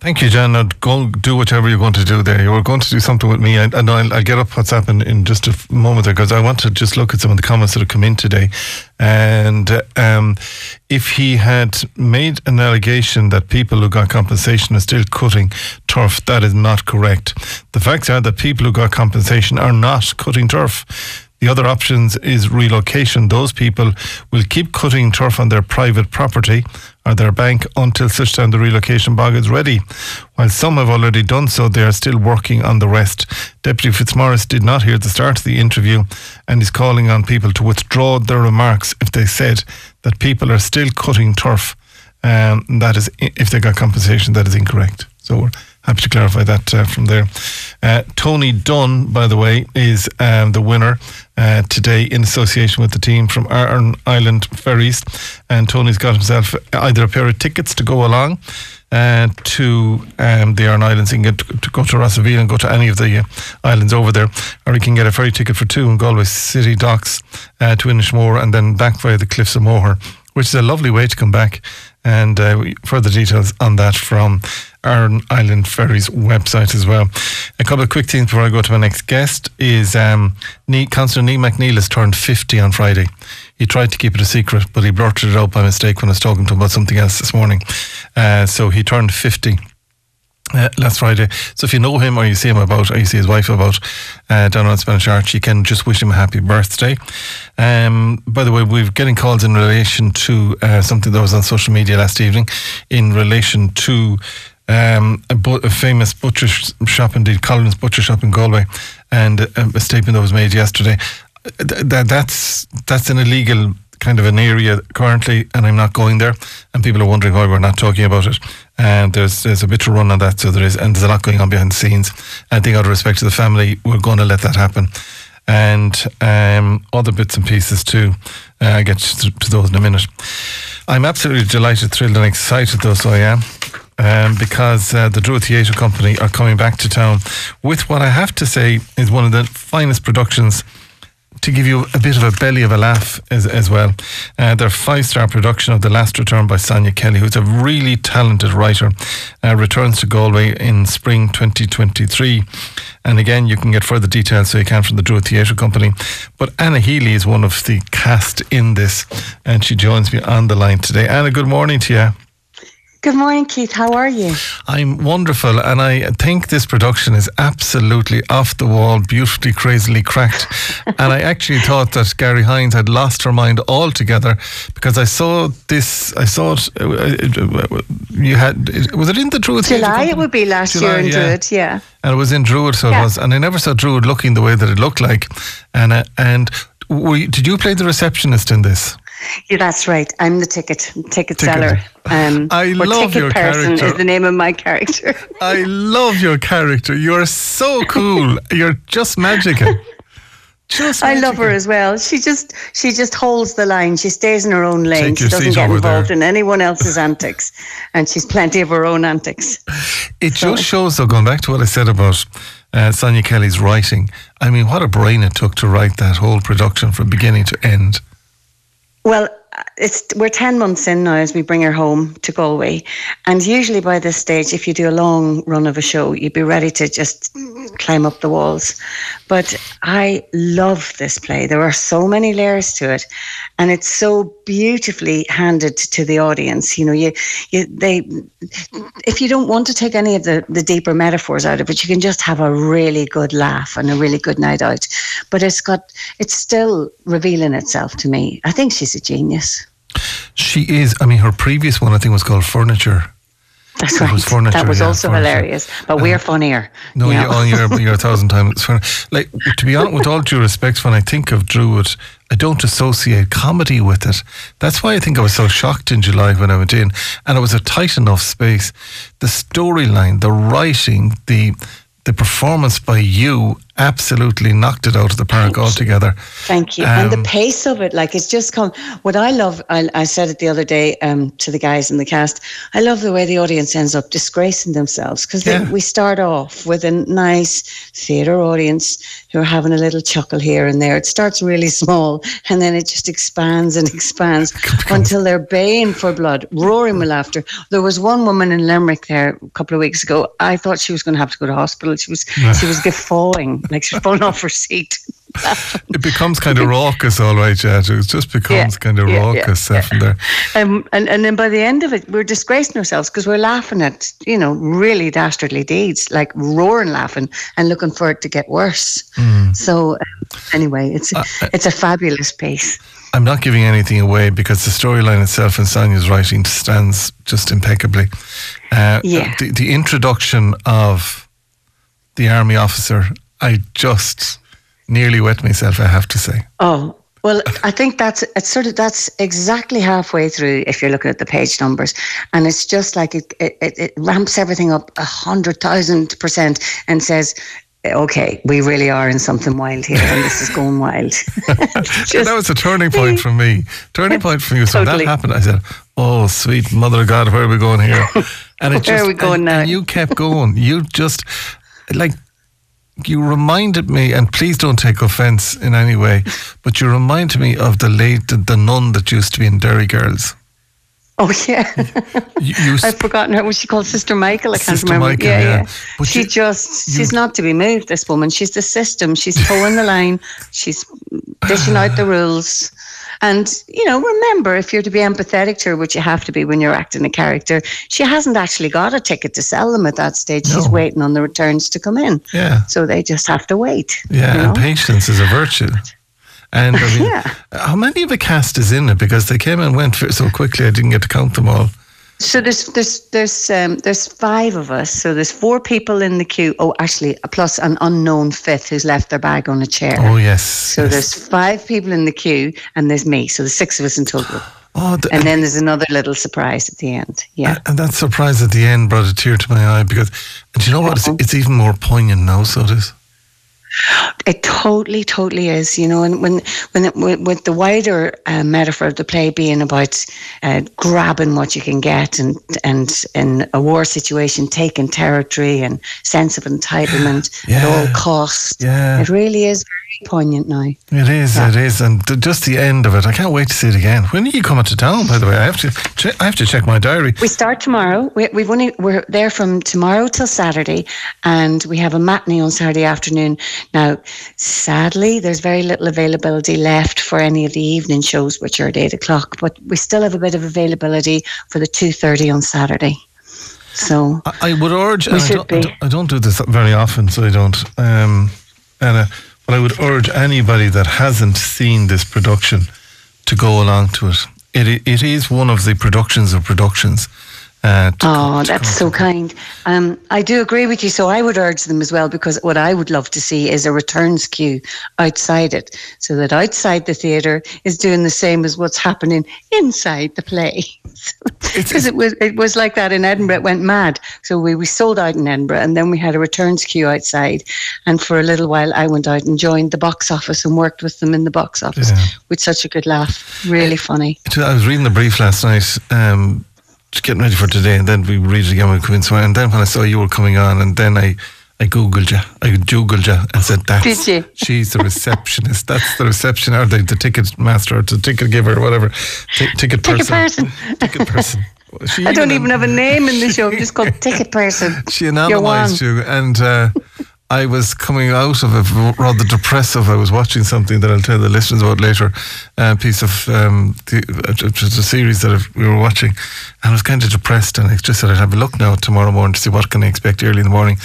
Thank you, Jan. Now go do whatever you're going to do there. You were going to do something with me, and, and I'll, I'll, get up what's happened in just a moment there because I want to just look at some of the comments that have come in today. And um, if he had made an allegation that people who got compensation are still cutting turf, that is not correct. The facts are that people who got compensation are not cutting turf. The other options is relocation. Those people will keep cutting turf on their private property or their bank until such time the relocation bog is ready. While some have already done so, they are still working on the rest. Deputy Fitzmaurice did not hear the start of the interview and is calling on people to withdraw their remarks if they said that people are still cutting turf. Um, that is, if they got compensation, that is incorrect. So happy to clarify that uh, from there. Uh, Tony Dunn, by the way, is um, the winner uh, today in association with the team from Aran Island Ferries. And Tony's got himself either a pair of tickets to go along. Uh, to um, the Aran Islands. He can get to, to go to Rossaveel and go to any of the uh, islands over there, or he can get a ferry ticket for two in Galway City Docks uh, to Inishmore and then back via the Cliffs of Moher, which is a lovely way to come back. And further details on that from Aran Island Ferries website as well. A couple of quick things before I go to my next guest is um, Councillor Niall McNelis has turned 50 on Friday. He tried to keep it a secret, but he blurted it out by mistake when I was talking to him about something else this morning. Uh, so he turned 50. Uh, last Friday. So if you know him or you see him about, or you see his wife about uh, down on Spanish Arch, you can just wish him a happy birthday. Um, by the way, we're getting calls in relation to uh, something that was on social media last evening in relation to um, a, a, famous butcher shop, indeed, Collins Butcher Shop in Galway, and a, a statement that was made yesterday. Th- that, that's that's an illegal kind of an area currently, and I'm not going there. And people are wondering why we're not talking about it. And there's there's a bit to run on that, so there is, and there's a lot going on behind the scenes. And I think, out of respect to the family, we're going to let that happen. And um, other bits and pieces too. Uh, I get to, to those in a minute. I'm absolutely delighted, thrilled, and excited, though, so I am um, because uh, the Druid Theatre Company are coming back to town with what I have to say is one of the finest productions to give you a bit of a belly of a laugh as, as well. Uh, their five star production of The Last Return by Sonya Kelly, who's a really talented writer, uh, returns to Galway in spring 2023. And again, you can get further details so you can from the Druid Theatre Company. But Anna Healy is one of the cast in this, and she joins me on the line today. Anna, good morning to you. Good morning, Keith. How are you? I'm wonderful, and I think this production is absolutely off the wall, beautifully, crazily cracked. and I actually thought that Garry Hynes had lost her mind altogether because I saw this. I saw it. Uh, uh, you had was it in the Druid? July. It would be last July, year in yeah. Druid. Yeah. And it was in Druid, so yeah. it was. And I never saw Druid looking the way that it looked like. And uh, and you, did you play the receptionist in this? Yeah, that's right. I'm the ticket ticket, ticket. seller. Um, I love your character. Is the name of my character. I love your character. You're so cool. You're just magical. Just I love her as well. She just she just holds the line. She stays in her own lane. She doesn't get involved there. in anyone else's antics, and she's plenty of her own antics. It so. just shows, though, going back to what I said about uh, Sonya Kelly's writing. I mean, what a brain it took to write that whole production from beginning to end. Well, it's we're 10 months in now as we bring her home to Galway. And usually by this stage, if you do a long run of a show, you'd be ready to just climb up the walls. But I love this play. There are so many layers to it. And it's so beautifully handed to the audience. You know, you, you they if you don't want to take any of the, the deeper metaphors out of it, you can just have a really good laugh and a really good night out. But it's got it's still revealing itself to me. I think she's a genius. She is. I mean, her previous one, I think, was called Furniture. That's that right. Was furniture, that was yeah, also furniture. hilarious, but we're uh-huh. funnier. No, you are, you're, oh, you're a thousand times funnier. Like to be honest, with all due respect, when I think of Druid, I don't associate comedy with it. That's why I think I was so shocked in July when I went in, and it was a tight enough space. The storyline, the writing, the the performance by you absolutely knocked it out of the park altogether. Thank you. and the pace of it, like it's just come. What I love, I, I said it the other day um, to the guys in the cast. I love the way the audience ends up disgracing themselves because Yeah. we start off with a nice theatre audience who are having a little chuckle here and there. It starts really small and then it just expands and expands until they're baying for blood, roaring with laughter. There was one woman in Limerick there a couple of weeks ago. I thought she was going to have to go to hospital. She was she was guffawing, she was falling off her seat. It becomes kind of raucous, all right, yeah. It just becomes Yeah, kind of yeah, yeah, raucous uh, from there. Um, and, and then by the end of it, we're disgracing ourselves because we're laughing at, you know, really dastardly deeds, like roaring laughing and looking for it to get worse. So um, anyway, it's it's a fabulous piece. I'm not giving anything away because the storyline itself and Sonya's writing stands just impeccably. Uh, Yeah. The, the introduction of the army officer, I just nearly wet myself, I have to say. Oh. Well, I think that's it's sort of that's exactly halfway through if you're looking at the page numbers, and it's just like it it, it, ramps everything up a hundred thousand percent and says, "Okay, we really are in something wild here, and this is going wild." That was a turning point for me. Turning point for me. So Totally. that happened, I said, "Oh, sweet mother of God, where are we going here?" And it Where just, are we going and, now? and you kept going. You just like you reminded me, and please don't take offence in any way, but you reminded me of the late the, nun that used to be in Derry Girls. Oh yeah, You, you I've forgotten her. Was she called Sister Michael? I can't Sister remember. Michael, yeah, yeah. yeah. She you- just she's not to be moved. This woman. She's the system. She's toeing the line. She's dishing out the rules. And you know, remember, if you're to be empathetic to her, which you have to be when you're acting a character, she hasn't actually got a ticket to sell them at that stage. She's waiting on the returns to come in. yeah, So they just have to wait. yeah, you and patience is a virtue. And I mean, Yeah. how many of the cast is in it? Because they came and went so quickly, I didn't get to count them all. So there's there's there's um, there's five of us. So there's four people in the queue. Oh, actually, plus an unknown fifth who's left their bag on a chair. Oh yes. So yes. there's five people in the queue, and there's me. So there's six of us in total. oh, And then there's another little surprise at the end. Yeah. and that surprise at the end brought a tear to my eye because, and you know what? It's, it's even more poignant now. So it is. It totally, totally is. You know, and when when it, with, the wider uh, metaphor of the play being about uh, grabbing what you can get, and and in a war situation, taking territory and sense of entitlement at all costs. Yeah. It really is very poignant now. It is. It is, and th- just the end of it. I can't wait to see it again. When are you coming to town? By the way, I have to. Che- I have to check my diary. We start tomorrow. We, we've only we're there from tomorrow till Saturday, and we have a matinee on Saturday afternoon. Now, sadly, there's very little availability left for any of the evening shows, which are at eight o'clock. But we still have a bit of availability for the two thirty on Saturday. So I, I would urge. We I, don't, I, don't, I don't do this very often, so I don't. Um, Anna, but I would urge anybody that hasn't seen this production to go along to it. It it is one of the productions of productions. Uh, Oh, that's so kind. Um, I do agree with you. So I would urge them as well because what I would love to see is a returns queue outside it, so that outside the theatre is doing the same as what's happening inside the play. Because it was it was like that in Edinburgh. It went mad. So we, we sold out in Edinburgh, and then we had a returns queue outside. And for a little while, I went out and joined the box office and worked with them in the box office Yeah. with such a good laugh. Really funny. I was reading the brief last night, um, getting ready for today, and then we read it again when we come. So, and then when I saw you were coming on, and then I, I googled you, I googled you, and said, "That's Did you? she's the receptionist. That's the reception, or the, the ticket master, or the ticket giver, or whatever, Ti- ticket Ticket person, person. ticket person." She I don't even- have a name in the show. I'm just called Ticket Person. She anonymised you, and uh, I was coming out of a rather depressive. I was watching something that I'll tell the listeners about later, a piece of um, the, a series that we were watching, and I was kind of depressed. And I just said I'd have a look now tomorrow morning to see what can I expect early in the morning.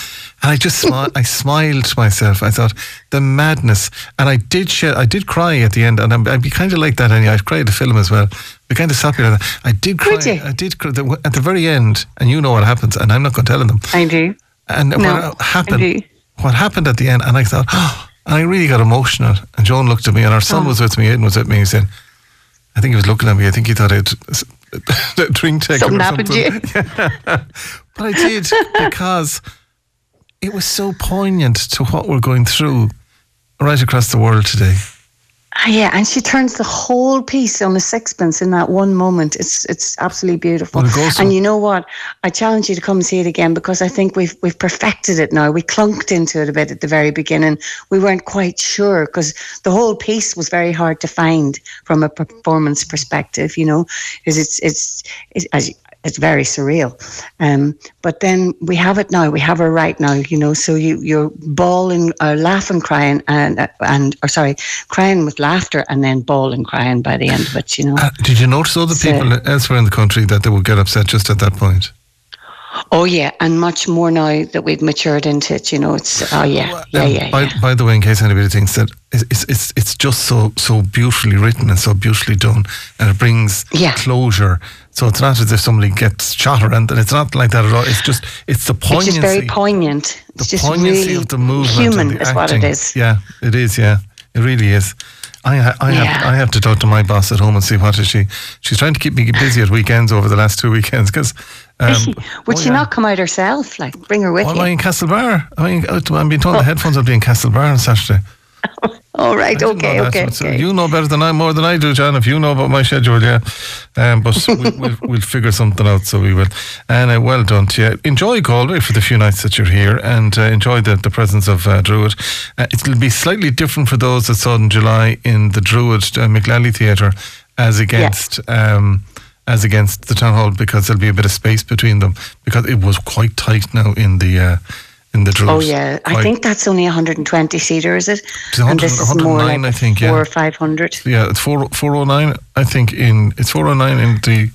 And I just smi- I smiled to myself. I thought the madness, and I did shed, I did cry at the end, and I'm, I'd be kind of like that. Anyway, I cried at the film as well. Be kind of like that. I did cry. I did cry the- at the very end, and you know what happens, and I'm not going to tell them. I do. And No, what happened? What happened at the end? And I thought, oh, and I really got emotional. And Joan looked at me, and our son Oh. was with me. Aiden was with me. He said, I think he was looking at me. I think he thought I'd a drink taken Something or happened something. to you. but I did because it was so poignant to what we're going through right across the world today. Ah, yeah, and she turns the whole piece on a sixpence in that one moment. It's it's absolutely beautiful. Well, and you know what? I challenge you to come and see it again because I think we've we've perfected it now. We clunked into it a bit at the very beginning. We weren't quite sure because the whole piece was very hard to find from a performance perspective. You know, because it's it's, it's as it's very surreal. Um, but then we have it now. We have her right now. You know, so you you're bawling, uh, laughing, crying, and uh, and or sorry, crying with laughter, and then bawling, crying by the end of it. You know. Uh, did you notice other so, people elsewhere in the country that they would get upset just at that point? Oh yeah, and much more now that we've matured into it. You know, it's oh yeah, yeah, um, yeah, by, yeah. by the way, in case anybody thinks that it's it's it's just so so beautifully written and so beautifully done, and it brings yeah. closure. So it's not as if somebody gets shot around, and it's not like that at all. It's just it's the poignancy. It's just very poignant. It's the just poignancy really of the movement. Human the is acting. what it is. Yeah, it is. Yeah, it really is. I, I, Yeah. have, I have to talk to my boss at home and see what is she. She's trying to keep me busy at weekends over the last two weekends because. Um, Is she? Would oh, she yeah. not come out herself? Like, bring her with Well, you? am I in Castlebar? I mean, I'm being told the headphones will be in Castlebar on Saturday. All right. Okay. Okay. So okay. You know better than I, more than I do, John. If you know about my schedule, yeah. Um, but we'll, we'll, we'll figure something out, so we will. And uh, well done to you. Enjoy Galway for the few nights that you're here and uh, enjoy the, the presence of uh, Druid. Uh, it'll be slightly different for those that saw it in July in the Druid uh, Mick Lally Theatre as against. Um, as against the town hall because there'll be a bit of space between them because it was quite tight now in the uh, in the Druid. Oh yeah, I think that's only 120 seater, is it? It's 100 and this is more 109, like I think, yeah. four or 500. Yeah, it's four four oh nine. I think in it's four oh nine in the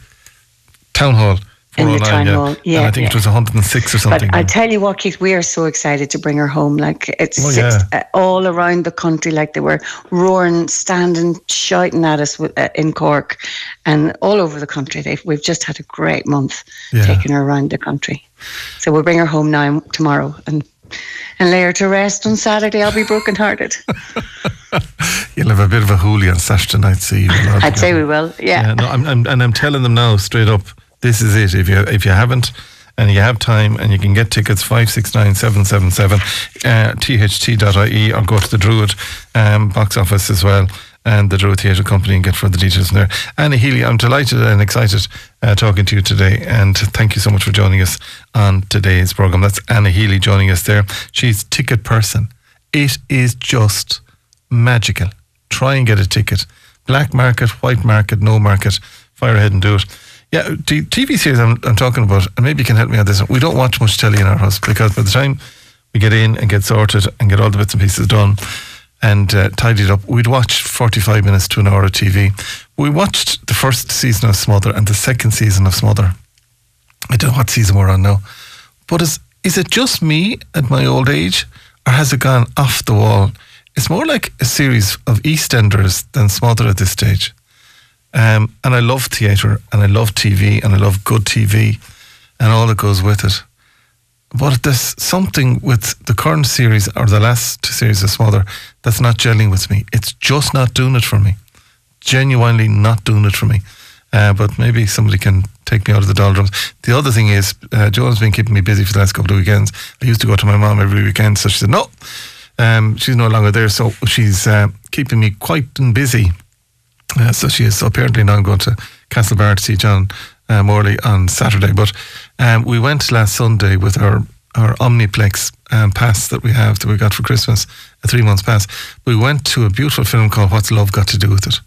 town hall. In the 409, town yeah. And I think it was one hundred and six or something. But. I tell you what, Keith, we are so excited to bring her home. Like it's Oh, six, yeah. uh, all around the country, like they were roaring, standing, shouting at us with, uh, in Cork, and all over the country. They've, we've just had a great month Yeah. taking her around the country. So we'll bring her home now tomorrow and and lay her to rest on Saturday. I'll be brokenhearted. You'll have a bit of a hoolie on Saturday night, so you I'd say we will. Yeah. Yeah, no, I'm, I'm, and I'm telling them now straight up. This is it. If you if you haven't, and you have time, and you can get tickets five six nine seven seven seven, uh, tht.ie, or go to the Druid um, box office as well, and the Druid Theatre Company, and get further details in there. Anna Healy, I'm delighted and excited uh, talking to you today, and thank you so much for joining us on today's program. That's Anna Healy joining us there. She's ticket person. It is just magical. Try and get a ticket. Black market, white market, no market. Fire ahead and do it. Yeah, the TV series I'm, I'm talking about, and maybe you can help me on this. We don't watch much telly in our house because by the time we get in and get sorted and get all the bits and pieces done and uh, tidied up, we'd watch 45 minutes to an hour of TV. We watched the first season of Smother and the second season of Smother. I don't know what season we're on now. But is, is it just me at my old age, or has it gone off the wall? It's more like a series of EastEnders than Smother at this stage. Um, and I love theatre, and I love TV, and I love good TV, and all that goes with it. But there's something with the current series or the last series of Smother that's not gelling with me. It's just not doing it for me. Genuinely not doing it for me. Uh, but maybe somebody can take me out of the doldrums. The other thing is, uh, Joan's been keeping me busy for the last couple of weekends. I used to go to my mom every weekend, so she said, no, um, she's no longer there. So she's uh, keeping me quite busy. Uh, so she is. Apparently now going to Castlebar to see John uh, Morley on Saturday. But um, we went last Sunday with our our Omniplex um, pass that we have that we got for Christmas, a three months pass. We went to a beautiful film called What's Love Got to Do with It.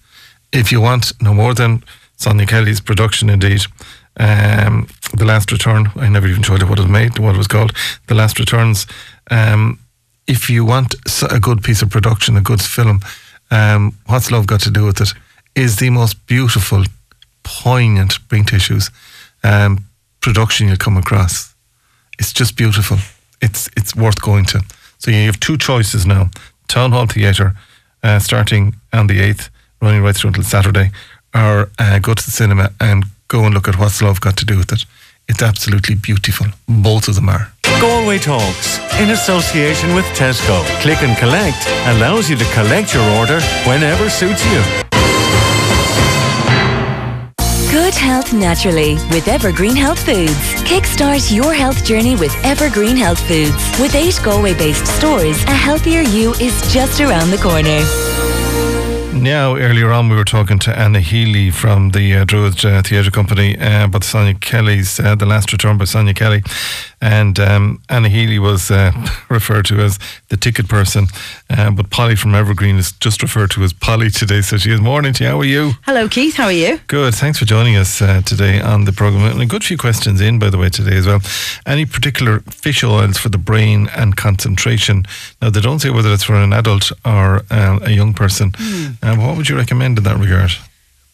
If you want no more than Sonya Kelly's production, indeed. Um, the Last Return. I never even tried what it was made, what it was called. The Last Returns. Um, if you want a good piece of production, a good film, um, What's Love Got to Do with It is the most beautiful, poignant, bring tissues um, production you'll come across. It's just beautiful. It's it's worth going to. So you have two choices now: Town Hall Theatre, uh, starting on the eighth, running right through until Saturday, or uh, go to the cinema and go and look at What's Love Got to Do with It. It's absolutely beautiful. Both of them are. Galway Talks in association with Tesco. Click and collect allows you to collect your order whenever suits you. Good health naturally with Evergreen Health Foods. Kickstart your health journey with Evergreen Health Foods. With eight Galway-based stores, a healthier you is just around the corner. Now, earlier on, we were talking to Anna Healy from the uh, Druid uh, Theatre Company uh, about Sonya Kelly's uh, The Last Return by Sonya Kelly. And um, Anna Healy was uh, referred to as the ticket person, uh, but Polly from Evergreen is just referred to as Polly today. So she is morning to you. How are you? Hello, Keith. How are you? Good. Thanks for joining us uh, today on the programme. And a good few questions in, by the way, today as well. Any particular fish oils for the brain and concentration? Now, they don't say whether it's for an adult or uh, a young person. Mm. What would you recommend in that regard?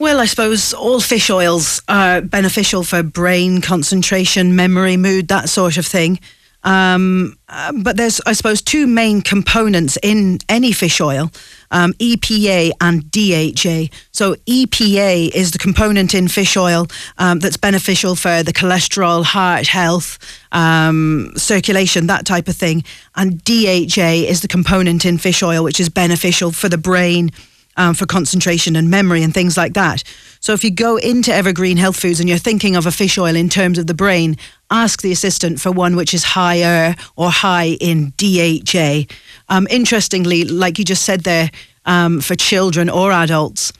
Well, I suppose all fish oils are beneficial for brain concentration, memory, mood, that sort of thing. Um, uh, but there's, I suppose, two main components in any fish oil um, EPA and DHA. So, EPA is the component in fish oil um, that's beneficial for the cholesterol, heart health, um, circulation, that type of thing. And DHA is the component in fish oil which is beneficial for the brain. Um, for concentration and memory and things like that. So, if you go into Evergreen Health Foods and you're thinking of a fish oil in terms of the brain, ask the assistant for one which is higher or high in DHA. Um, interestingly, like you just said there, um, for children or adults,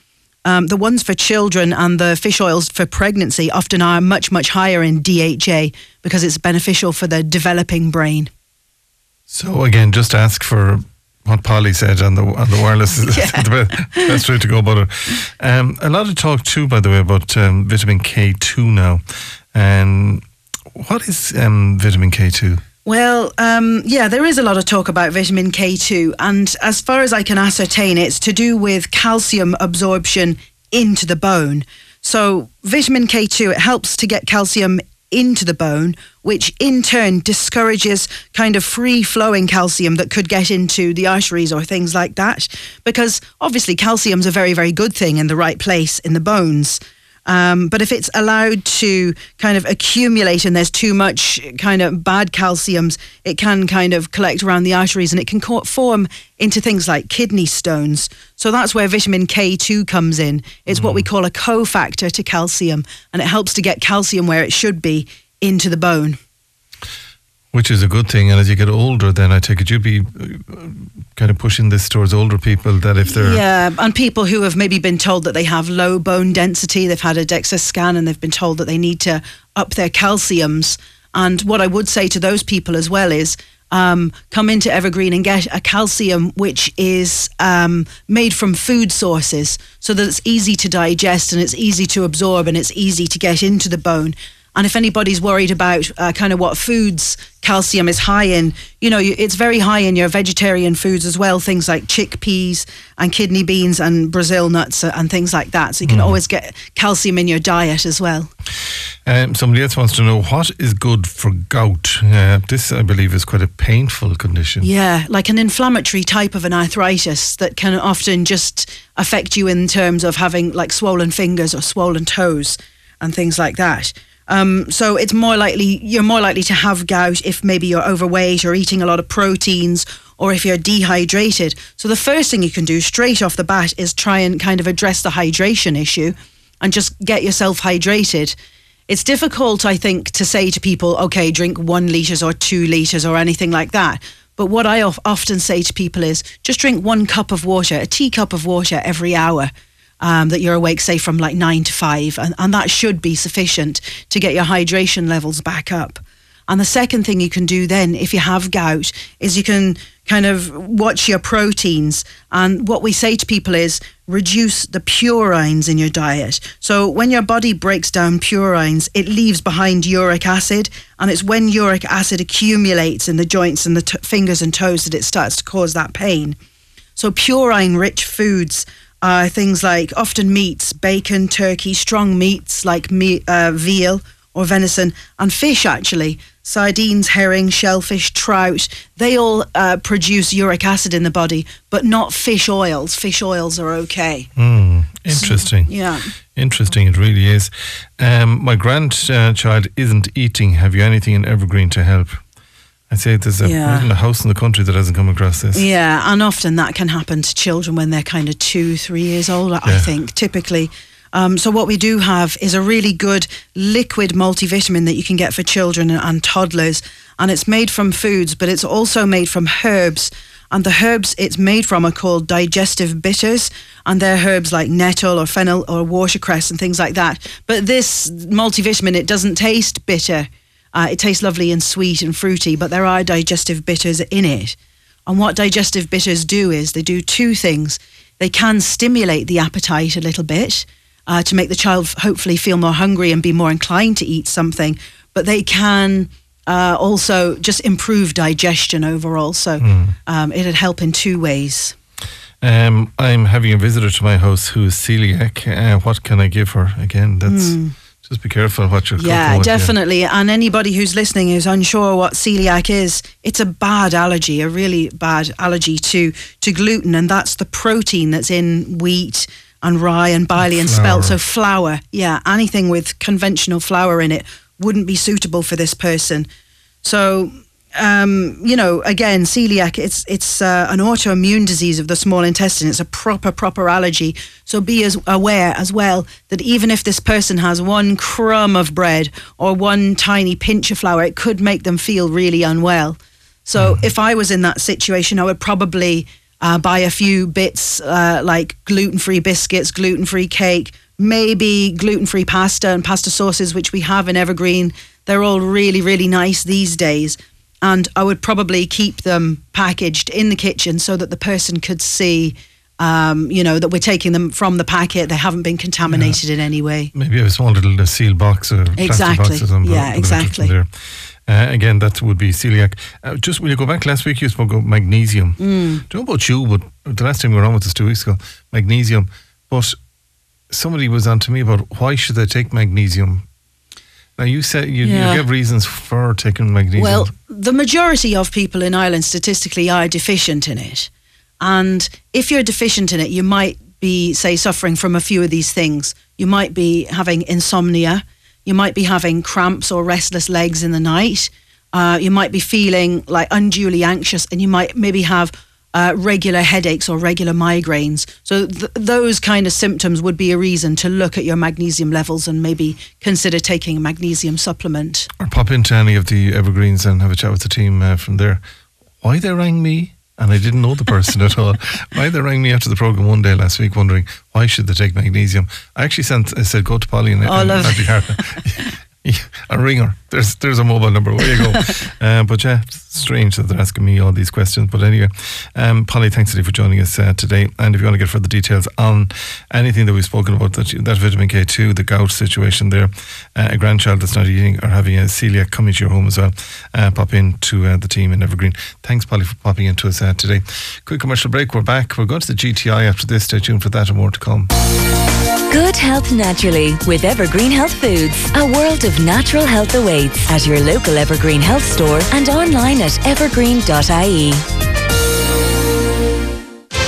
um, the ones for children and the fish oils for pregnancy often are much, much higher in DHA because it's beneficial for the developing brain. So, again, just ask for what Polly said on the on the wireless is Yeah. the be- best way to go about it. Um, a lot of talk too, by the way, about um, vitamin K two now. And what is um, vitamin K two? Well, um, yeah, there is a lot of talk about vitamin K2, and as far as I can ascertain, it's to do with calcium absorption into the bone. So, vitamin K2 it helps to get calcium into the bone, which in turn discourages kind of free flowing calcium that could get into the arteries or things like that. Because obviously, calcium's a very, very good thing in the right place in the bones. Um, but if it's allowed to kind of accumulate and there's too much kind of bad calciums, it can kind of collect around the arteries and it can co- form into things like kidney stones. So that's where vitamin K2 comes in. It's what we call a cofactor to calcium and it helps to get calcium where it should be into the bone. Which is a good thing. And as you get older, then I take it you'd be uh, kind of pushing this towards older people that if they're Yeah, and people who have maybe been told that they have low bone density, they've had a DEXA scan and they've been told that they need to up their calciums. And what I would say to those people as well is um, come into Evergreen and get a calcium which is um, made from food sources so that it's easy to digest and it's easy to absorb and it's easy to get into the bone. And if anybody's worried about uh, kind of what foods calcium is high in, you know, it's very high in your vegetarian foods as well, things like chickpeas and kidney beans and Brazil nuts and things like that. So you can always get calcium in your diet as well. Um, somebody else wants to know what is good for gout. Uh, this, I believe, is quite a painful condition. Yeah, like an inflammatory type of an arthritis that can often just affect you in terms of having like swollen fingers or swollen toes and things like that. Um, so it's more likely you're more likely to have gout if maybe you're overweight or eating a lot of proteins or if you're dehydrated. So the first thing you can do straight off the bat is try and kind of address the hydration issue and just get yourself hydrated. It's difficult, I think, to say to people, okay, drink one litres or two litres or anything like that. But what I of- often say to people is just drink one cup of water, a teacup of water every hour um, that you're awake, say from like nine to five. And, and that should be sufficient to get your hydration levels back up. And the second thing you can do then, if you have gout, is you can kind of watch your proteins. And what we say to people is reduce the purines in your diet. So when your body breaks down purines, it leaves behind uric acid. And it's when uric acid accumulates in the joints and the t- fingers and toes that it starts to cause that pain. So purine rich foods are things like often meats, bacon, turkey, strong meats like me, uh, veal or venison, and fish actually. Sardines, herring, shellfish, trout, they all uh, produce uric acid in the body, but not fish oils. Fish oils are okay. Hmm, interesting. Yeah. Interesting, it really is. Um, my grandchild isn't eating. Have you anything in Evergreen to help? I say there's a, Yeah. a house in the country that hasn't come across this. Yeah, and often that can happen to children when they're kind of two, three years old, I think, typically. Um, so what we do have is a really good liquid multivitamin that you can get for children and, and toddlers, and it's made from foods, but it's also made from herbs. And the herbs it's made from are called digestive bitters, and they're herbs like nettle or fennel or watercress and things like that. But this multivitamin, it doesn't taste bitter. Uh, it tastes lovely and sweet and fruity, but there are digestive bitters in it. And what digestive bitters do is they do two things. They can stimulate the appetite a little bit uh, to make the child hopefully feel more hungry and be more inclined to eat something, but they can uh, also just improve digestion overall. So um, it'd help in two ways. Um, I'm having a visitor to my house who is celiac. Uh, what can I give her? Again, that's just be careful what you're cooking Hmm. Yeah, definitely. And anybody who's listening who's unsure what celiac is, it's a bad allergy, a really bad allergy to to gluten, and that's the protein that's in wheat and rye and barley and spelt. So flour, yeah, anything with conventional flour in it wouldn't be suitable for this person. So. Um, you know, again, celiac, it's it's uh, an autoimmune disease of the small intestine. It's a proper, proper allergy. So be as aware as well that even if this person has one crumb of bread or one tiny pinch of flour, it could make them feel really unwell. So if I was in that situation, I would probably uh, buy a few bits uh, like gluten-free biscuits, gluten-free cake, maybe gluten-free pasta and pasta sauces, which we have in Evergreen. They're all really, really nice these days. And I would probably keep them packaged in the kitchen so that the person could see, um, you know, that we're taking them from the packet. They haven't been contaminated in any way. Maybe a small little uh, seal box or Exactly. box or something. Yeah, put it from exactly. Uh, again, that would be celiac. Uh, just when you go back last week, you spoke about magnesium. Mm. Don't know about you, but the last time we were on with this two weeks ago, magnesium. But somebody was on to me about why should they take magnesium. Now you said you, Yeah. you give reasons for taking magnesium. Well, the majority of people in Ireland statistically are deficient in it. And if you're deficient in it, you might be, say, suffering from a few of these things. You might be having insomnia. You might be having cramps or restless legs in the night. Uh, you might be feeling like unduly anxious, and you might maybe have uh, regular headaches or regular migraines. So th- those kind of symptoms would be a reason to look at your magnesium levels and maybe consider taking a magnesium supplement. or pop into any of the evergreens and have a chat with the team uh, from there. Why they rang me, and I didn't know the person at all. Why they rang me after the program one day last week, wondering why should they take magnesium. I actually sent, I said, go to Polly and, Oh, and lovely. Auntie Cara. a ringer. There's there's a mobile number. Where you go? uh, but yeah, strange that they're asking me all these questions. But anyway, um, Polly, thanks today for joining us uh, today. And if you want to get further details on anything that we've spoken about, that that vitamin K two, the gout situation there, uh, a grandchild that's not eating or having a celiac coming to your home as well, uh, pop in to uh, the team in Evergreen. Thanks, Polly, for popping into us uh, today. Quick commercial break. We're back. We're going to the GTI after this. Stay tuned for that and more to come. Good health naturally with Evergreen Health Foods. A world of natural health awaits at your local Evergreen Health store and online at evergreen.ie.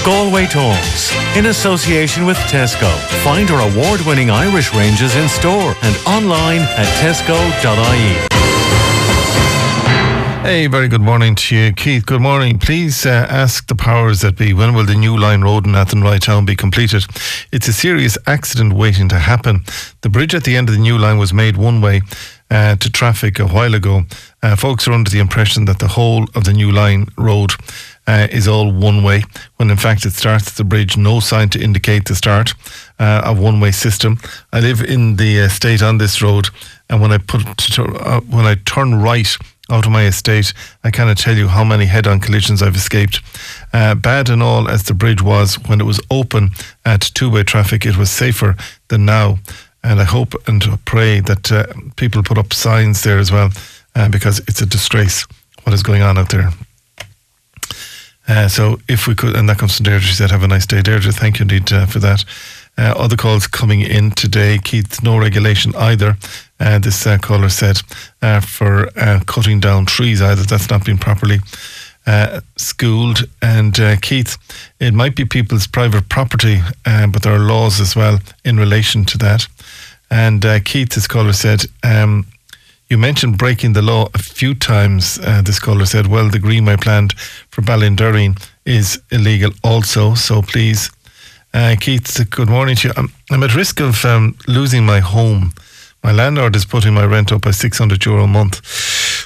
Galway Talks, in association with Tesco. Find our award-winning Irish ranges in store and online at tesco.ie. Hey, very good morning to you, Keith. Good morning. Please uh, ask the powers that be when will the new line road in Athenry town be completed? It's a serious accident waiting to happen. The bridge at the end of the new line was made one way uh, to traffic a while ago. Uh, folks are under the impression that the whole of the new line road uh, is all one way, when in fact it starts at the bridge, no sign to indicate the start uh, of one way system. I live in the estate on this road, and when I put to, uh, when I turn right out of my estate, I cannot tell you how many head-on collisions I've escaped. Uh, bad and all as the bridge was when it was open at two-way traffic, it was safer than now. And I hope and pray that uh, people put up signs there as well, uh, because it's a disgrace what is going on out there. Uh, so if we could, and that comes from Deirdre, she said, have a nice day. Deirdre, thank you indeed uh, for that. Uh, other calls coming in today. Keith, no regulation either. Uh, this uh, caller said uh, for uh, cutting down trees either. That's not been properly uh, schooled. And Keith, it might be people's private property, but there are laws as well in relation to that. And Keith, this caller said, um, you mentioned breaking the law a few times. This caller said, well, the greenway planned for Ballindurring is illegal also. So please Uh, Keith, good morning to you. I'm, I'm at risk of um, losing my home. My landlord is putting my rent up by 600 euro a month,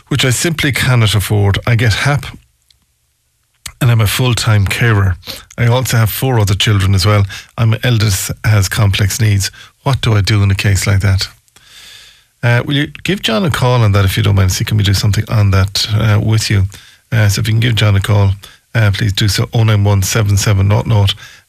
which I simply cannot afford. I get HAP and I'm a full time carer. I also have four other children as well. My eldest has complex needs. What do I do in a case like that? Uh, will you give John a call on that if you don't mind? See, can we do something on that uh, with you? Uh, so if you can give John a call, uh, please do so. 091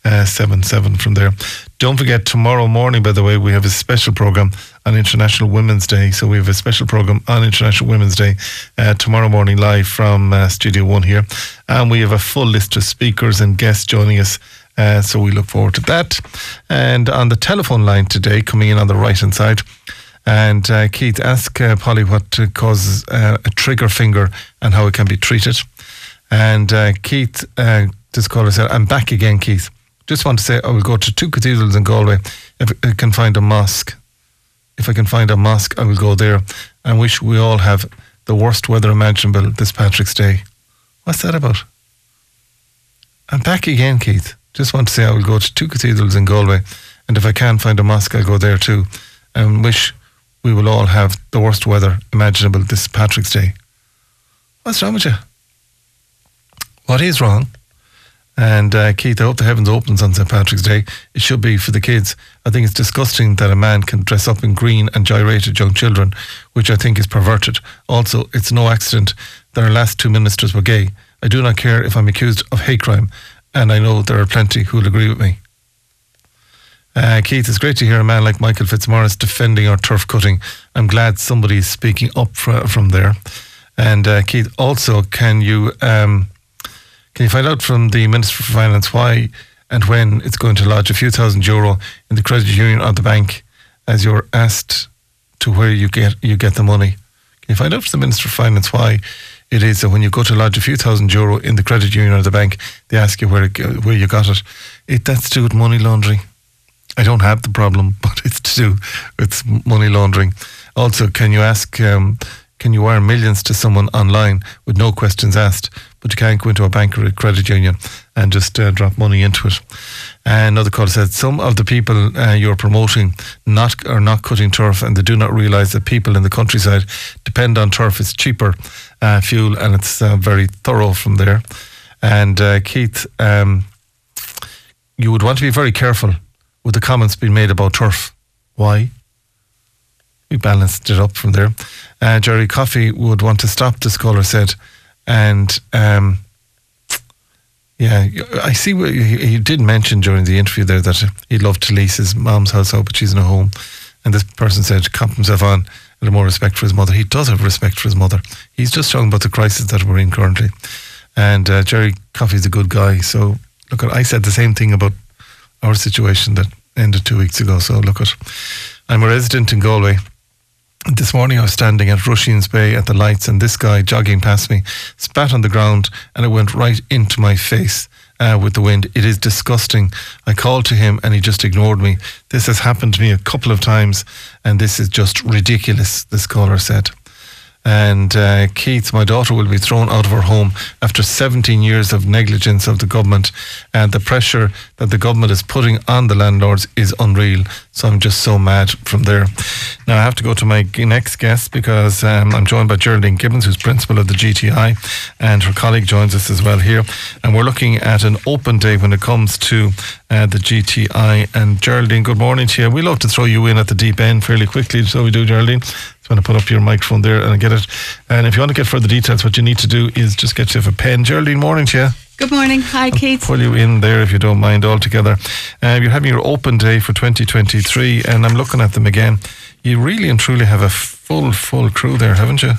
uh, 77 from there. Don't forget, tomorrow morning, by the way, we have a special program on International Women's Day. So we have a special program on International Women's Day uh, tomorrow morning live from uh, Studio One here. And we have a full list of speakers and guests joining us. Uh, so we look forward to that. And on the telephone line today, coming in on the right hand side, and uh, Keith, ask uh, Polly what causes uh, a trigger finger and how it can be treated. And Keith, this caller said, I'm back again, Keith. Just want to say I will go to two cathedrals in Galway if I can find a mosque. If I can find a mosque, I will go there and wish we all have the worst weather imaginable this Patrick's Day. What's that about? I'm back again, Keith. Just want to say I will go to two cathedrals in Galway and if I can find a mosque, I'll go there too and wish we will all have the worst weather imaginable this Patrick's Day. What's wrong with you? What is wrong? And uh, Keith, I hope the heavens opens on St. Patrick's Day. It should be for the kids. I think it's disgusting that a man can dress up in green and gyrate at young children, which I think is perverted. Also, it's no accident that our last two ministers were gay. I do not care if I'm accused of hate crime, and I know there are plenty who will agree with me. Uh, Keith, it's great to hear a man like Michael Fitzmaurice defending our turf cutting. I'm glad somebody is speaking up fr- from there. And uh, Keith, also, can you um, can you find out from the Minister for Finance why and when it's going to lodge a few thousand euro in the credit union or the bank as you're asked to where you get you get the money? Can you find out from the Minister for Finance why it is that when you go to lodge a few thousand euro in the credit union or the bank, they ask you where it, where you got it? It that's to do with money laundering. I don't have the problem, but it's to do with money laundering. Also, can you ask? Um, can you wire millions to someone online with no questions asked? but you can't go into a bank or a credit union and just uh, drop money into it. And another caller said some of the people uh, you're promoting not are not cutting turf, and they do not realise that people in the countryside depend on turf. It's cheaper uh, fuel, and it's uh, very thorough from there. And uh, Keith, um, you would want to be very careful with the comments being made about turf. Why? We balanced it up from there. Uh, Jerry Coffey would want to stop, this caller said, and um, yeah, I see what he, he, did mention during the interview there that he'd love to lease his mom's house out, but she's in a home. And this person said comp himself on a little more respect for his mother. He does have respect for his mother. He's just talking about the crisis that we're in currently. And uh, Jerry Coffey's a good guy. So look, at, I said the same thing about our situation that ended two weeks ago. So look at, I'm a resident in Galway. This morning I was standing at Rusheen's Bay at the lights and this guy jogging past me spat on the ground and it went right into my face uh, with the wind. It is disgusting. I called to him and he just ignored me. This has happened to me a couple of times and this is just ridiculous, this caller said. And uh, Keith, my daughter, will be thrown out of her home after 17 years of negligence of the government. And the pressure that the government is putting on the landlords is unreal. So I'm just so mad from there. Now I have to go to my next guest because um, I'm joined by Geraldine Gibbons, who's principal of the GTI, and her colleague joins us as well here. And we're looking at an open day when it comes to uh, the GTI. And Geraldine, good morning to you. We love to throw you in at the deep end fairly quickly, so we do, Geraldine. So I'm going to put up your microphone there and get it. And if you want to get further details, what you need to do is just get yourself a pen. Geraldine, morning to you. Good morning. Hi, Keith. I'll pull you in there if you don't mind altogether. Uh, you're having your open day for 2023, and I'm looking at them again. You really and truly have a full, full crew there, haven't you?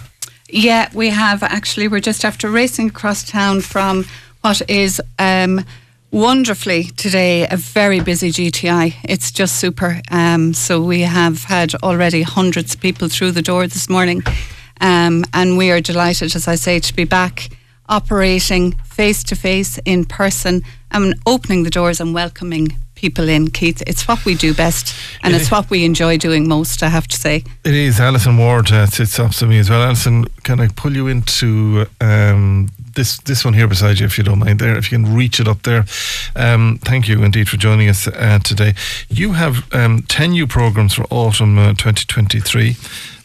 Yeah, we have actually. We're just after racing across town from what is. Um, wonderfully today a very busy GTI. It's just super. Um, so we have had already hundreds of people through the door this morning, um, and we are delighted, as I say, to be back operating face to face in person and opening the doors and welcoming people in, Keith. It's what we do best, and It it's what we enjoy doing most. I have to say. It is. Alison Ward uh, sits opposite me as well. Alison, can I pull you into um, this this one here beside you, if you don't mind? There, if you can reach it up there. Um, thank you indeed for joining us uh, today. You have um, ten new programs for autumn uh, 2023,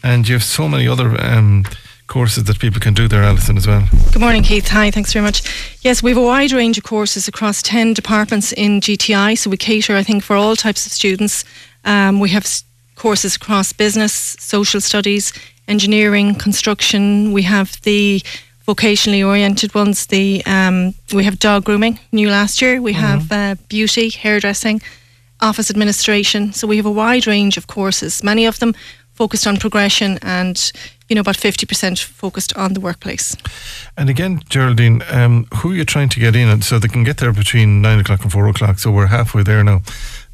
and you have so many other. Um, Courses that people can do there, Alison, as well. Good morning, Keith. Hi, thanks very much. Yes, we have a wide range of courses across 10 departments in GTI, so we cater, I think, for all types of students. Um, we have courses across business, social studies, engineering, construction. We have the vocationally oriented ones. The um, We have dog grooming, new last year. We have uh, beauty, hairdressing, office administration. So we have a wide range of courses, many of them focused on progression and you know about 50% focused on the workplace. And again, Geraldine, um, who are you trying to get in and so they can get there between nine o'clock and four o'clock? So we're halfway there now.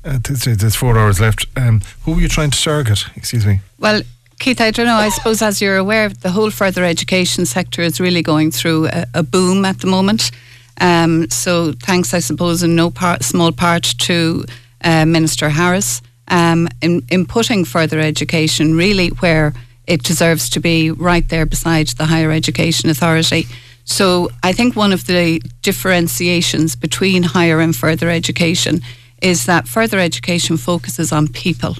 Uh, there's, there's four hours left. Um, who are you trying to target? Excuse me. Well, Keith, I don't know. I suppose, as you're aware, the whole further education sector is really going through a, a boom at the moment. Um, so, thanks, I suppose, in no part, small part to uh, Minister Harris um, in, in putting further education really where it deserves to be, right there beside the Higher Education Authority. So, I think one of the differentiations between higher and further education is that further education focuses on people.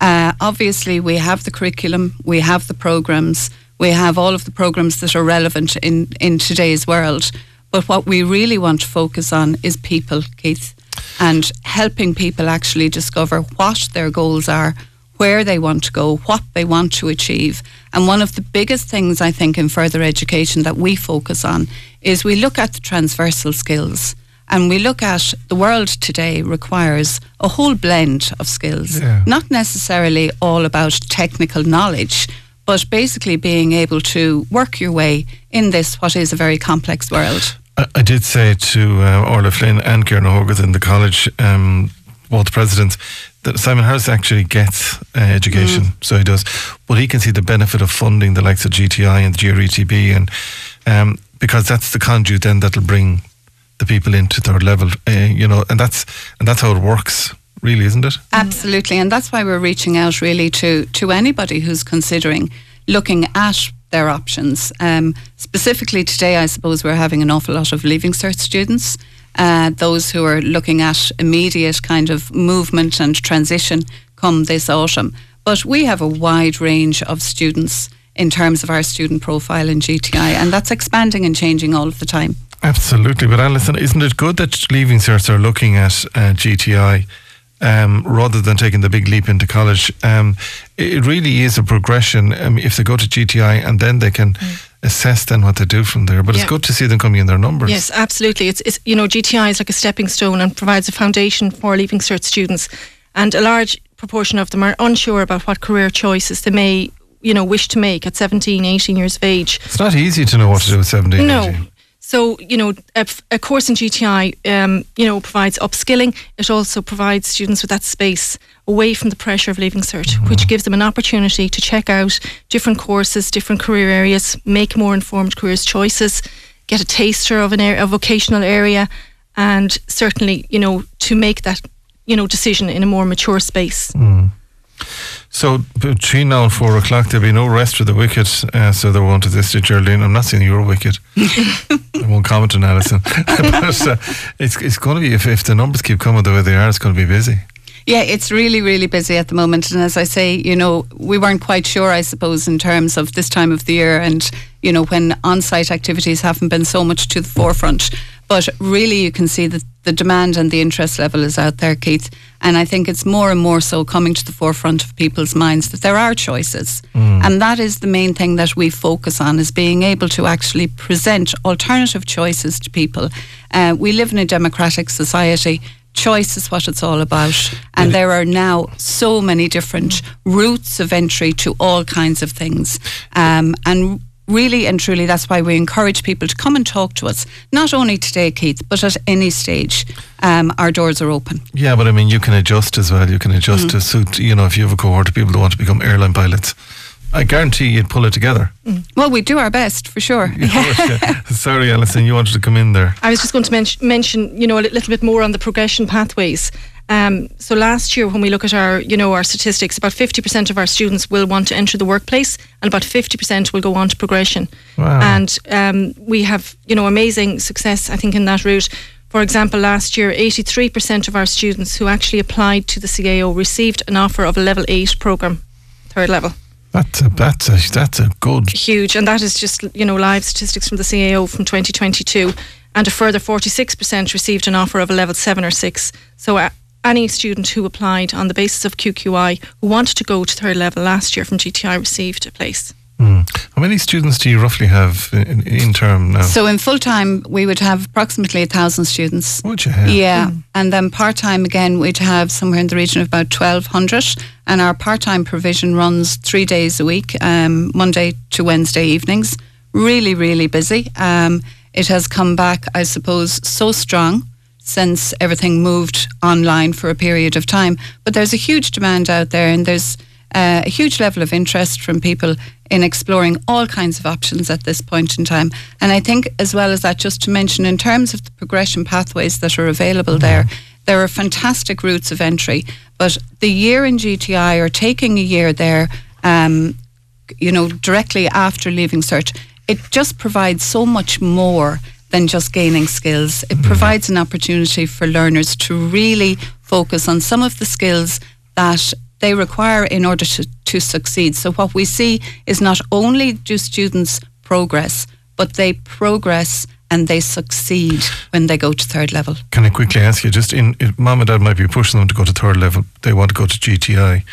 Uh, obviously, we have the curriculum, we have the programs, we have all of the programs that are relevant in, in today's world. But what we really want to focus on is people, Keith, and helping people actually discover what their goals are, where they want to go, what they want to achieve. And one of the biggest things I think in further education that we focus on is we look at the transversal skills. And we look at the world today requires a whole blend of skills, Yeah. not necessarily all about technical knowledge, but basically being able to work your way in this, what is a very complex world. I, I did say to uh, Orla Flynn and Kieran Hogarth in the college, um, the president, that Simon Harris actually gets uh, education. So he does. But he can see the benefit of funding the likes of GTI and the GRETB, and um, because that's the conduit then that'll bring the people into third level, uh, you know, and that's and that's how it works, really, isn't it? Absolutely, and that's why we're reaching out really to to anybody who's considering looking at their options. Um, specifically today, I suppose we're having an awful lot of leaving cert students, uh, those who are looking at immediate kind of movement and transition come this autumn. But we have a wide range of students in terms of our student profile in GTI, and that's expanding and changing all of the time. Absolutely, but Alison, isn't it good that leaving certs are looking at uh, GTI um, rather than taking the big leap into college? Um, it really is a progression. Um, if they go to GTI and then they can assess then what they do from there. But Yeah. it's good to see them coming in their numbers. Yes, absolutely. It's, it's you know GTI is like a stepping stone and provides a foundation for leaving cert students, and a large proportion of them are unsure about what career choices they may you know wish to make at 17, 18 years of age. It's not easy to know what to do at 17. No. 18. So you know, a, a course in GTI, um, you know, provides upskilling. It also provides students with that space away from the pressure of leaving cert, which gives them an opportunity to check out different courses, different career areas, make more informed careers choices, get a taster of an area, a vocational area, and certainly, you know, to make that, you know, decision in a more mature space. So between now and four o'clock, there'll be no rest for the wicked. Uh, so they're on to this to Geraldine. I'm not saying you're wicked. I won't comment on Alison. but uh, it's, it's going to be, if, if the numbers keep coming the way they are, it's going to be busy. Yeah, it's really, really busy at the moment. And as I say, you know, we weren't quite sure, I suppose, in terms of this time of the year and, you know, when on site activities haven't been so much to the forefront. But really, you can see that the demand and the interest level is out there, Keith. And I think it's more and more so coming to the forefront of people's minds that there are choices. And that is the main thing that we focus on is being able to actually present alternative choices to people. Uh, we live in a democratic society choice is what it's all about. And there are now so many different routes of entry to all kinds of things. Um, and really and truly, that's why we encourage people to come and talk to us, not only today, Keith, but at any stage. Um, our doors are open. Yeah, but I mean, you can adjust as well. You can adjust to suit, you know, if you have a cohort of people that want to become airline pilots. I guarantee you'd pull it together. Well, we do our best for sure. Of course, yeah. Sorry, Alison, you wanted to come in there. I was just going to men- mention, you know, a little bit more on the progression pathways. Um, so last year, when we look at our, you know, our statistics, about 50% of our students will want to enter the workplace, and about 50% will go on to progression. Wow. And um, we have, you know, amazing success, I think, in that route. For example, last year, 83% of our students who actually applied to the CAO received an offer of a level eight program, third level. That's a, that's a, that's a good. Huge, and that is just you know live statistics from the CAO from 2022, and a further 46% received an offer of a level seven or six. So. Uh, any student who applied on the basis of QQI who wanted to go to third level last year from GTI received a place. Mm. How many students do you roughly have in, in term now? So in full time, we would have approximately a thousand students. Would you have? Yeah, and then part time again, we'd have somewhere in the region of about twelve hundred. And our part time provision runs three days a week, um, Monday to Wednesday evenings. Really, really busy. Um, it has come back, I suppose, so strong since everything moved online for a period of time. But there's a huge demand out there, and there's uh, a huge level of interest from people in exploring all kinds of options at this point in time. And I think, as well as that, just to mention, in terms of the progression pathways that are available there, there are fantastic routes of entry. But the year in GTI or taking a year there, um, you know, directly after leaving cert, it just provides so much more than just gaining skills. It mm-hmm. provides an opportunity for learners to really focus on some of the skills that they require in order to, to succeed. So what we see is not only do students progress, but they progress and they succeed when they go to third level. Can I quickly ask you, just in, mom and dad might be pushing them to go to third level, they want to go to GTI.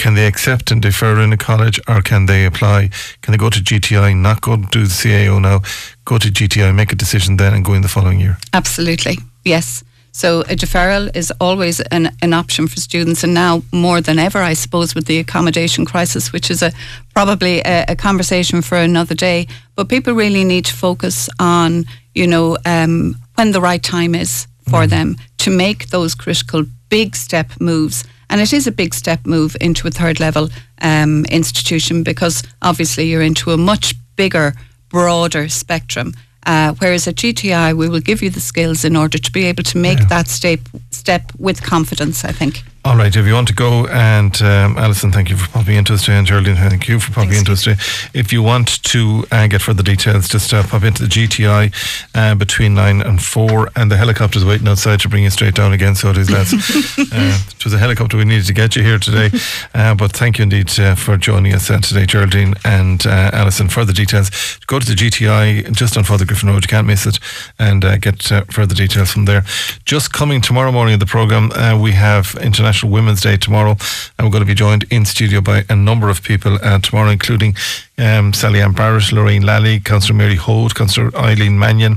Can they accept and defer in a college or can they apply? Can they go to GTI, not go to the CAO now, go to GTI, make a decision then and go in the following year? Absolutely, yes. So a deferral is always an, an option for students, and now more than ever, I suppose, with the accommodation crisis, which is a probably a, a conversation for another day. But people really need to focus on, you know, um, when the right time is for them to make those critical big step moves. And it is a big step move into a third level um, institution because obviously you're into a much bigger, broader spectrum. Uh, whereas at GTI, we will give you the skills in order to be able to make Yeah. that step step with confidence. I think. All right, if you want to go, and um, Alison, thank you for popping into us today, and Geraldine, thank you for popping into us today. If you want to uh, get further details, just uh, pop into the GTI uh, between 9 and 4, and the helicopter's waiting outside to bring you straight down again, so it is, lads. uh, it was a helicopter we needed to get you here today, uh, but thank you indeed uh, for joining us today, Geraldine and Alison. Further details, go to the GTI just on Father Griffin Road, you can't miss it, and uh, get uh, further details from there. Just coming tomorrow morning in the programme, uh, we have International Women's Day tomorrow, and we're going to be joined in studio by a number of people uh, tomorrow, including um, Sally Ann Barrett, Lorraine Lally, Councillor Mary Holt, Councillor Eileen Mannion.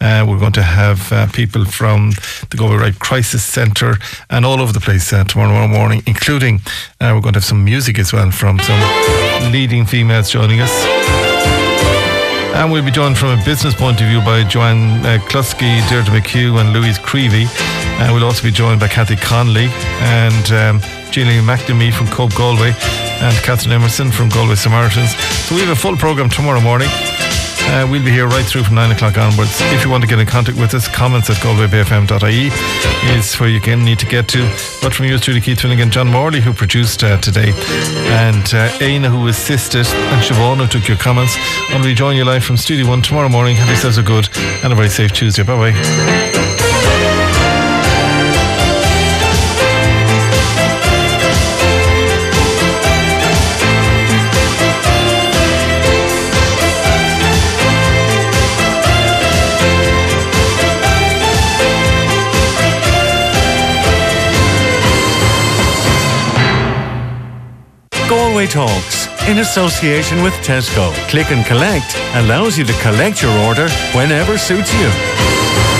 Uh, we're going to have uh, people from the Galway Rape Crisis Centre and all over the place uh, tomorrow morning, including uh, we're going to have some music as well from some leading females joining us. And we'll be joined from a business point of view by Joanne uh, Klusky, Deirdre McHugh, and Louise Creevy. Uh, we'll also be joined by Kathy Conley and um, Gillian McNamee from Cope Galway and Catherine Emerson from Galway Samaritans. So we have a full programme tomorrow morning. Uh, we'll be here right through from 9 o'clock onwards. If you want to get in contact with us, comments at galwaybayfm.ie is where you can need to get to. But from yours truly, Keith Finnegan, John Morley, who produced uh, today, and uh, Aina, who assisted, and Siobhan, who took your comments. I'll be joining you live from Studio 1 tomorrow morning. Have yourselves a good and a very safe Tuesday. Bye bye. Galway Talks in association with Tesco. Click and Collect allows you to collect your order whenever suits you.